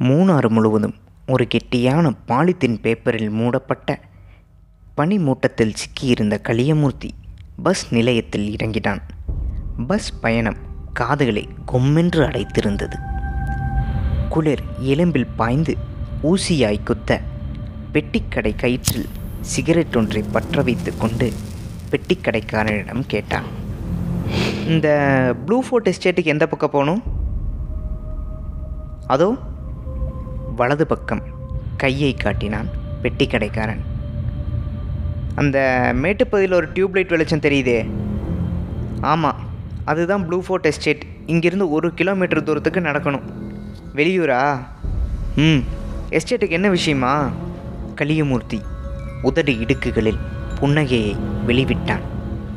மூணாறு முழுவதும் ஒரு கெட்டியான பாலித்தீன் பேப்பரில் மூடப்பட்ட பனிமூட்டத்தில் சிக்கியிருந்த களியமூர்த்தி பஸ் நிலையத்தில் இறங்கினான். பஸ் பயணம் காதுகளை கொம்மென்று அடைத்திருந்தது. குளிர் எலும்பில் பாய்ந்து ஊசியாய் குத்த பெட்டிக்கடை கயிற்றில் சிகரெட் ஒன்றை பற்ற வைத்து கொண்டு பெட்டிக்கடைக்காரனிடம் கேட்டான் இந்த ப்ளூ ஃபோர்ட் எஸ்டேட்டுக்கு எந்த பக்கம் போகணும்? அதோ வலது பக்கம் கையை காட்டினான் பெட்டிக்கடைக்காரன் அந்த மேட்டுப்பகுதியில் ஒரு டியூப்லைட் வெளிச்சம் தெரியுதே. ஆமாம் அதுதான் ப்ளூ ஃபோர்ட் எஸ்டேட். இங்கேருந்து ஒரு கிலோமீட்டர் தூரத்துக்கு நடக்கணும். வெளியூரா? ம். எஸ்டேட்டுக்கு என்ன விஷயமா? கலியமூர்த்தி உதடு இடுக்குகளில் புன்னகையை வெளிவிட்டான்.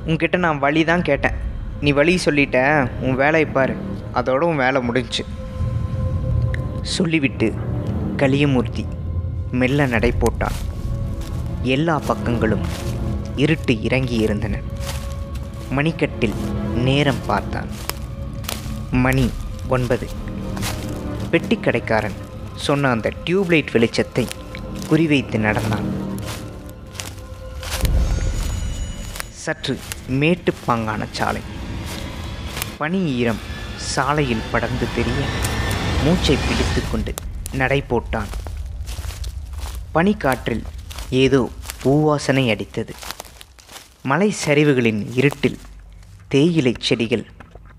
உன்கிட்ட நான் வழி தான் கேட்டேன். நீ வழி சொல்லிட்ட உன் வேலையை பாரு. அதோட உன் வேலை முடிஞ்சுச்சு சொல்லிவிட்டு கலியமூர்த்தி மெல்ல நடை போட்டான். எல்லா பக்கங்களும் இருட்டு இறங்கி இருந்தன. மணிக்கட்டில் நேரம் பார்த்தான். மணி ஒன்பது. பெட்டிக்கடைக்காரன் சொன்ன அந்த டியூப்லைட் வெளிச்சத்தை குறிவைத்து நடந்தான். சற்று மேட்டுப்பாங்கான சாலை. பனி ஈரம் சாலையில் படர்ந்து தெரிய மூச்சை பிடித்து கொண்டு நடை போட்டான் பனிக்காற்றில் ஏதோ பூவாசனை அடித்தது. மலை சரிவுகளின் இருட்டில் தேயிலை செடிகள்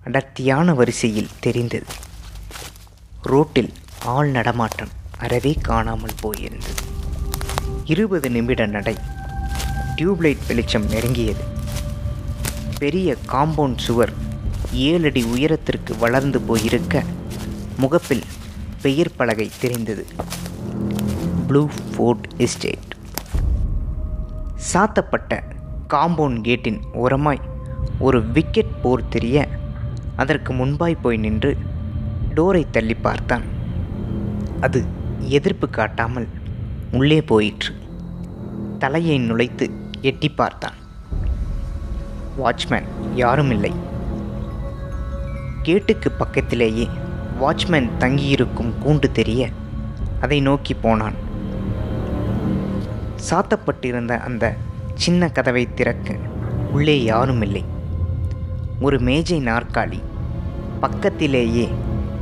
அடர்த்தியான வரிசையில் தெரிந்தது. ரோட்டில் ஆள் நடமாட்டம் அறவே காணாமல் போயிருந்தது. இருபது நிமிட நடை டியூப்லைட் வெளிச்சம் நெருங்கியது. பெரிய காம்பவுண்ட் சுவர் ஏழடி உயரத்திற்கு வளர்ந்து போயிருக்க முகப்பில் பெயர் பலகை தெரிந்தது. ப்ளூ ஃபோர்ட் எஸ்டேட் சாத்தப்பட்ட காம்பவுண்ட் கேட்டின் ஓரமாய் ஒரு விக்கெட் போர் தெரிய அதற்கு முன்பாய் போய் நின்று டோரை தள்ளி பார்த்தான். அது எதிர்ப்பு காட்டாமல் உள்ளே போயிற்று. தலையை நுழைத்து எட்டி பார்த்தான். வாட்ச்மேன் யாரும் இல்லை. கேட்டுக்கு பக்கத்திலேயே வாட்ச்மேன் தங்கியிருக்கும் கூண்டு தெரிய அதை நோக்கி போனான். சாத்தப்பட்டிருந்த அந்த சின்ன கதவை திறக்க உள்ளே யாரும் இல்லை ஒரு மேஜை நாற்காலி பக்கத்திலேயே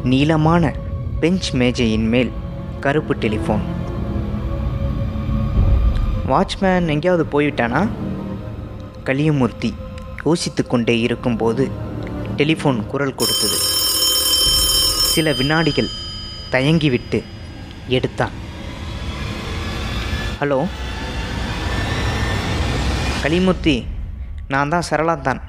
நீளமான பெஞ்ச் மேஜையின் மேல் கருப்பு டெலிஃபோன். வாட்ச்மேன் எங்கேயாவது போய்விட்டானா? கலியமூர்த்தி யோசித்து கொண்டே இருக்கும்போது டெலிஃபோன் குரல் கொடுத்தது. சில வினாடிகள் தயங்கிவிட்டு எடுத்தான். ஹலோ கலிமூர்த்தி நான் தான் சரளா தான்.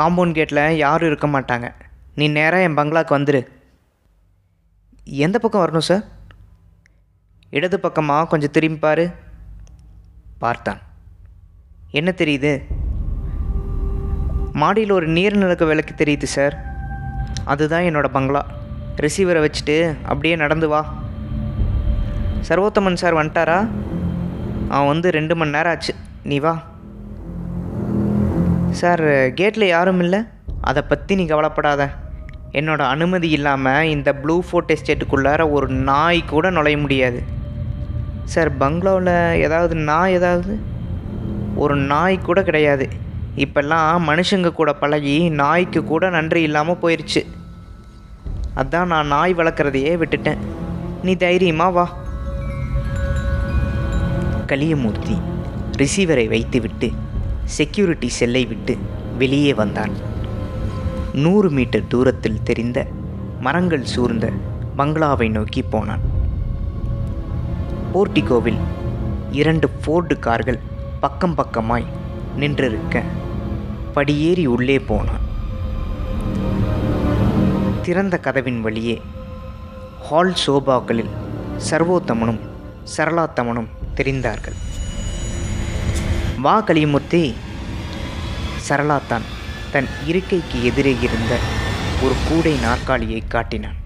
காம்பவுண்ட் கேட்டில் யாரும் இருக்க மாட்டாங்க. நீ நேராக என் பங்களாக்கு வந்துடு எந்த பக்கம் வரணும் சார் இடது பக்கமாக கொஞ்சம் திரும்பி பாரு. பார்த்தான். என்ன தெரியுது? மாடியில் ஒரு நீர்நிலக்க விளக்கு தெரியுது சார் அதுதான் என்னோட பங்களா. ரிசீவரை வச்சுட்டு அப்படியே நடந்து வா. சர்வோத்தமன் சார் வந்துட்டாரா? அவன் வந்து ரெண்டு மணி நேரம் ஆச்சு. நீ வா. சார் கேட்டில் யாரும் இல்லை? அதை பற்றி நீ கவலைப்படாத. என்னோட அனுமதி இல்லாமல் இந்த ப்ளூ ஃபோர்ட் எஸ்டேட்டுக்குள்ளார ஒரு நாய் கூட நுழைய முடியாது. சார் பங்களாவில் ஏதாவது நாய் ஏதாவது? ஒரு நாய் கூட கிடையாது. இப்போல்லாம் மனுஷங்க கூட பழகி நாய்க்கு கூட நன்றி இல்லாமல் போயிடுச்சு அதான் நான் நாய் வளர்க்குறதையே விட்டுட்டேன். நீ தைரியமா வா. கலியமூர்த்தி ரிசீவரை வைத்துவிட்டு செக்யூரிட்டி செல்லை விட்டு வெளியே வந்தான். நூறு மீட்டர் தூரத்தில் தெரிந்த மரங்கள் சூழ்ந்த பங்களாவை நோக்கி போனான். போர்டிகோவில் இரண்டு ஃபோர்டு கார்கள் பக்கம் பக்கமாய் நின்றிருக்க படியேறி உள்ளே போனான். திறந்த கதவின் வழியே ஹால் சோபாக்களில் சர்வோத்தமனும் சரளாத்தமனும் தெரிந்தார்கள். வா கலிமுத்தி சரளாத்தான் தன் இருக்கைக்கு எதிரே இருந்த ஒரு கூடை நாற்காலியை காட்டினான்.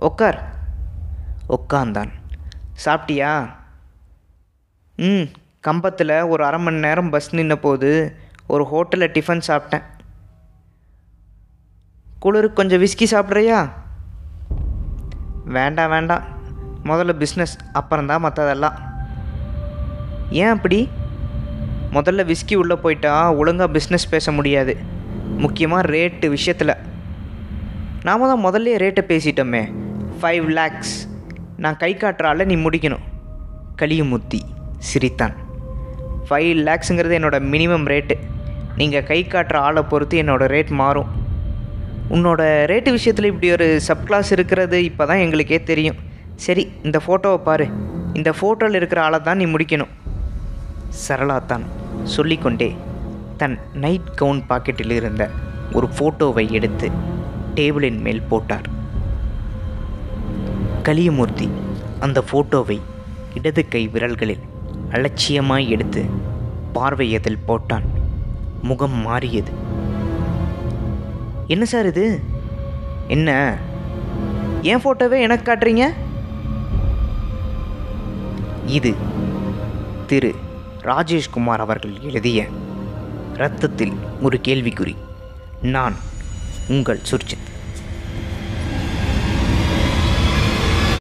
உக்கார் உக்காந்தான். சாப்பிட்டியா? ம் கம்பத்தில் ஒரு அரை மணி நேரம் பஸ் நின்ன போது ஒரு ஹோட்டலில் டிஃபன் சாப்பிட்டேன். குளிருக்கு கொஞ்சம் விஸ்கி சாப்பிட்றியா? வேண்டாம் வேண்டாம் முதல்ல பிஸ்னஸ் அப்புறம்தான் மற்றதெல்லாம் ஏன் அப்படி? முதல்ல விஸ்கி உள்ளே போயிட்டா ஒழுங்காக பிஸ்னஸ் பேச முடியாது. முக்கியமாக ரேட்டு விஷயத்தில். நாம் தான் முதல்ல ரேட்டை பேசிட்டோமே. ஃபைவ் லேக்ஸ் நான் கை காட்டுறால நீ முடிக்கணும். கலியமூர்த்தி சிரித்தான். ஃபைவ் லேக்ஸுங்கிறது என்னோடய மினிமம் ரேட்டு நீங்கள் கை காட்டுற ஆளை பொறுத்து என்னோடய ரேட் மாறும். உன்னோட ரேட்டு விஷயத்தில் இப்படி ஒரு சப் கிளாஸ் இருக்கிறது இப்போ தான் எங்களுக்கே தெரியும். சரி இந்த ஃபோட்டோவை பாரு. இந்த ஃபோட்டோவில் இருக்கிற ஆளை தான் நீ முடிக்கணும். சரளா தான் சொல்லிக்கொண்டே தன் நைட் கவுன் பாக்கெட்டில் இருந்த ஒரு ஃபோட்டோவை எடுத்து டேபிளின் மேல் போட்டார். கலியமூர்த்தி அந்த ஃபோட்டோவை இடது கை விரல்களில் அலட்சியமாய் எடுத்து பார்வையதில் போட்டான். முகம் மாறியது. என்ன சார் இது? என்ன? என் ஃபோட்டோவே எனக்கு காட்டுறீங்க? இது திரு ராஜேஷ்குமார் அவர்கள் எழுதிய ரத்தத்தில் ஒரு கேள்விக்குறி. நான் உங்கள் சுர்ஜித்.